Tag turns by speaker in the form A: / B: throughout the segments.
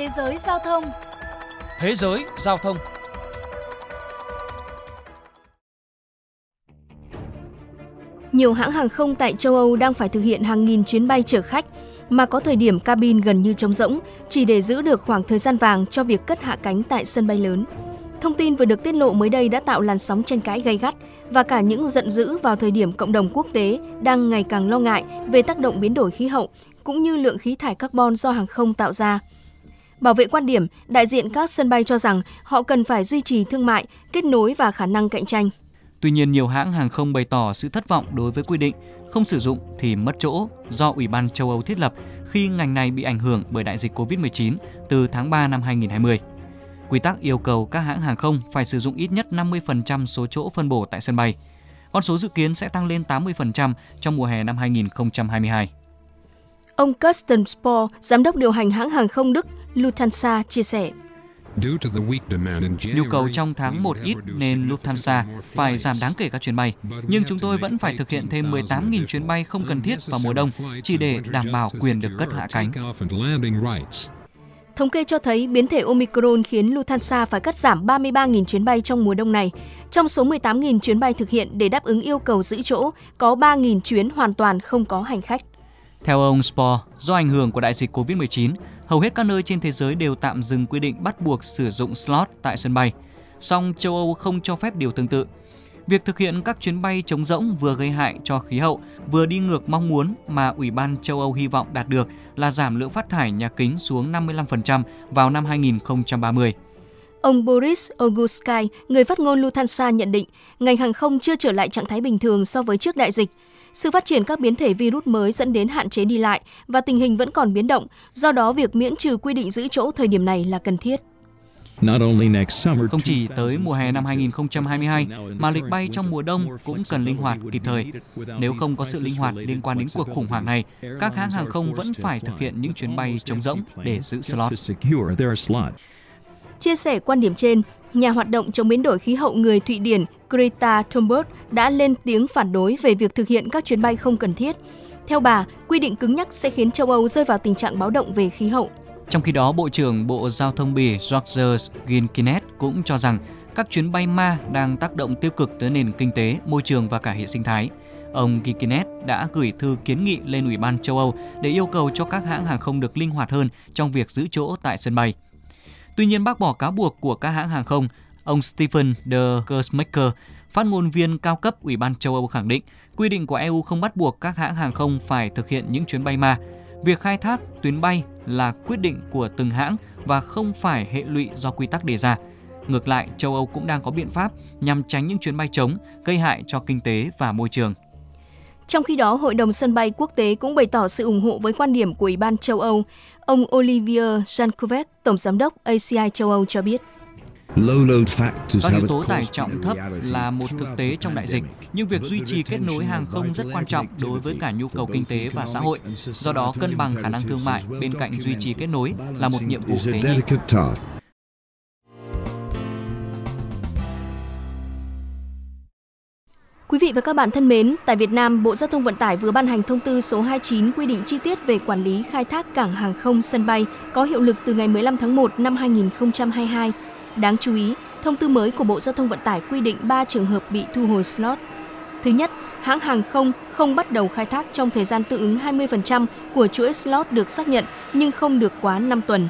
A: Thế giới giao thông
B: Thế giới giao thông
C: Nhiều hãng hàng không tại châu Âu đang phải thực hiện hàng nghìn chuyến bay chở khách mà có thời điểm cabin gần như trống rỗng chỉ để giữ được khoảng thời gian vàng cho việc cất hạ cánh tại sân bay lớn. Thông tin vừa được tiết lộ mới đây đã tạo làn sóng tranh cãi gay gắt và cả những giận dữ vào thời điểm cộng đồng quốc tế đang ngày càng lo ngại về tác động biến đổi khí hậu cũng như lượng khí thải carbon do hàng không tạo ra. Bảo vệ quan điểm, đại diện các sân bay cho rằng họ cần phải duy trì thương mại, kết nối và khả năng cạnh tranh.
D: Tuy nhiên, nhiều hãng hàng không bày tỏ sự thất vọng đối với quy định không sử dụng thì mất chỗ do Ủy ban châu Âu thiết lập khi ngành này bị ảnh hưởng bởi đại dịch COVID-19 từ tháng 3 năm 2020. Quy tắc yêu cầu các hãng hàng không phải sử dụng ít nhất 50% số chỗ phân bổ tại sân bay. Con số dự kiến sẽ tăng lên 80% trong mùa hè năm 2022.
C: Ông Kirsten Spohr, giám đốc điều hành hãng hàng không Đức Lufthansa chia sẻ.
D: Nhu cầu trong tháng 1 ít nên Lufthansa phải giảm đáng kể các chuyến bay, nhưng chúng tôi vẫn phải thực hiện thêm 18.000 chuyến bay không cần thiết vào mùa đông chỉ để đảm bảo quyền được cất hạ cánh.
C: Thống kê cho thấy biến thể Omicron khiến Lufthansa phải cắt giảm 33.000 chuyến bay trong mùa đông này. Trong số 18.000 chuyến bay thực hiện để đáp ứng yêu cầu giữ chỗ, có 3.000 chuyến hoàn toàn không có hành khách.
D: Theo ông Spohr, do ảnh hưởng của đại dịch COVID-19, hầu hết các nơi trên thế giới đều tạm dừng quy định bắt buộc sử dụng slot tại sân bay. Song châu Âu không cho phép điều tương tự. Việc thực hiện các chuyến bay chống rỗng vừa gây hại cho khí hậu, vừa đi ngược mong muốn mà Ủy ban châu Âu hy vọng đạt được là giảm lượng phát thải nhà kính xuống 55% vào năm 2030.
C: Ông Boris Oguskai, người phát ngôn Lufthansa nhận định, ngành hàng không chưa trở lại trạng thái bình thường so với trước đại dịch. Sự phát triển các biến thể virus mới dẫn đến hạn chế đi lại và tình hình vẫn còn biến động, do đó việc miễn trừ quy định giữ chỗ thời điểm này là cần thiết.
D: Không chỉ tới mùa hè năm 2022 mà lịch bay trong mùa đông cũng cần linh hoạt kịp thời. Nếu không có sự linh hoạt liên quan đến cuộc khủng hoảng này, các hãng hàng không vẫn phải thực hiện những chuyến bay trống rỗng để giữ slot.
C: Chia sẻ quan điểm trên, nhà hoạt động chống biến đổi khí hậu người Thụy Điển Greta Thunberg đã lên tiếng phản đối về việc thực hiện các chuyến bay không cần thiết. Theo bà, quy định cứng nhắc sẽ khiến châu Âu rơi vào tình trạng báo động về khí hậu.
D: Trong khi đó, Bộ trưởng Bộ Giao thông Bỉ George Ginkinet cũng cho rằng các chuyến bay ma đang tác động tiêu cực tới nền kinh tế, môi trường và cả hệ sinh thái. Ông Ginkinet đã gửi thư kiến nghị lên Ủy ban châu Âu để yêu cầu cho các hãng hàng không được linh hoạt hơn trong việc giữ chỗ tại sân bay. Tuy nhiên, bác bỏ cáo buộc của các hãng hàng không, ông Stephen de Gersmaker, phát ngôn viên cao cấp Ủy ban châu Âu khẳng định quy định của EU không bắt buộc các hãng hàng không phải thực hiện những chuyến bay ma. Việc khai thác tuyến bay là quyết định của từng hãng và không phải hệ lụy do quy tắc đề ra. Ngược lại, châu Âu cũng đang có biện pháp nhằm tránh những chuyến bay trống gây hại cho kinh tế và môi trường.
C: Trong khi đó, Hội đồng sân bay quốc tế cũng bày tỏ sự ủng hộ với quan điểm của Ủy ban châu Âu. Ông Olivier Jankovic, Tổng Giám đốc ACI châu Âu cho biết.
D: Các yếu tố tải trọng thấp là một thực tế trong đại dịch, nhưng việc duy trì kết nối hàng không rất quan trọng đối với cả nhu cầu kinh tế và xã hội. Do đó, cân bằng khả năng thương mại bên cạnh duy trì kết nối là một nhiệm vụ tế nhị.
C: Vị và các bạn thân mến, tại Việt Nam, Bộ Giao thông Vận tải vừa ban hành thông tư số 29 quy định chi tiết về quản lý khai thác cảng hàng không sân bay có hiệu lực từ ngày 15 tháng 1 năm 2022. Đáng chú ý, thông tư mới của Bộ Giao thông Vận tải quy định 3 trường hợp bị thu hồi slot. Thứ nhất, hãng hàng không không bắt đầu khai thác trong thời gian tương ứng 20% của chuỗi slot được xác nhận nhưng không được quá 5 tuần.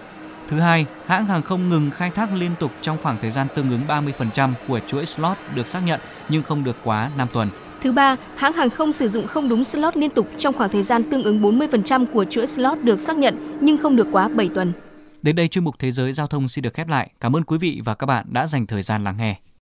D: Thứ hai, hãng hàng không ngừng khai thác liên tục trong khoảng thời gian tương ứng 30% của chuỗi slot được xác nhận nhưng không được quá 5 tuần.
C: Thứ ba, hãng hàng không sử dụng không đúng slot liên tục trong khoảng thời gian tương ứng 40% của chuỗi slot được xác nhận nhưng không được quá 7 tuần.
D: Đến đây chuyên mục Thế giới Giao thông xin được khép lại. Cảm ơn quý vị và các bạn đã dành thời gian lắng nghe.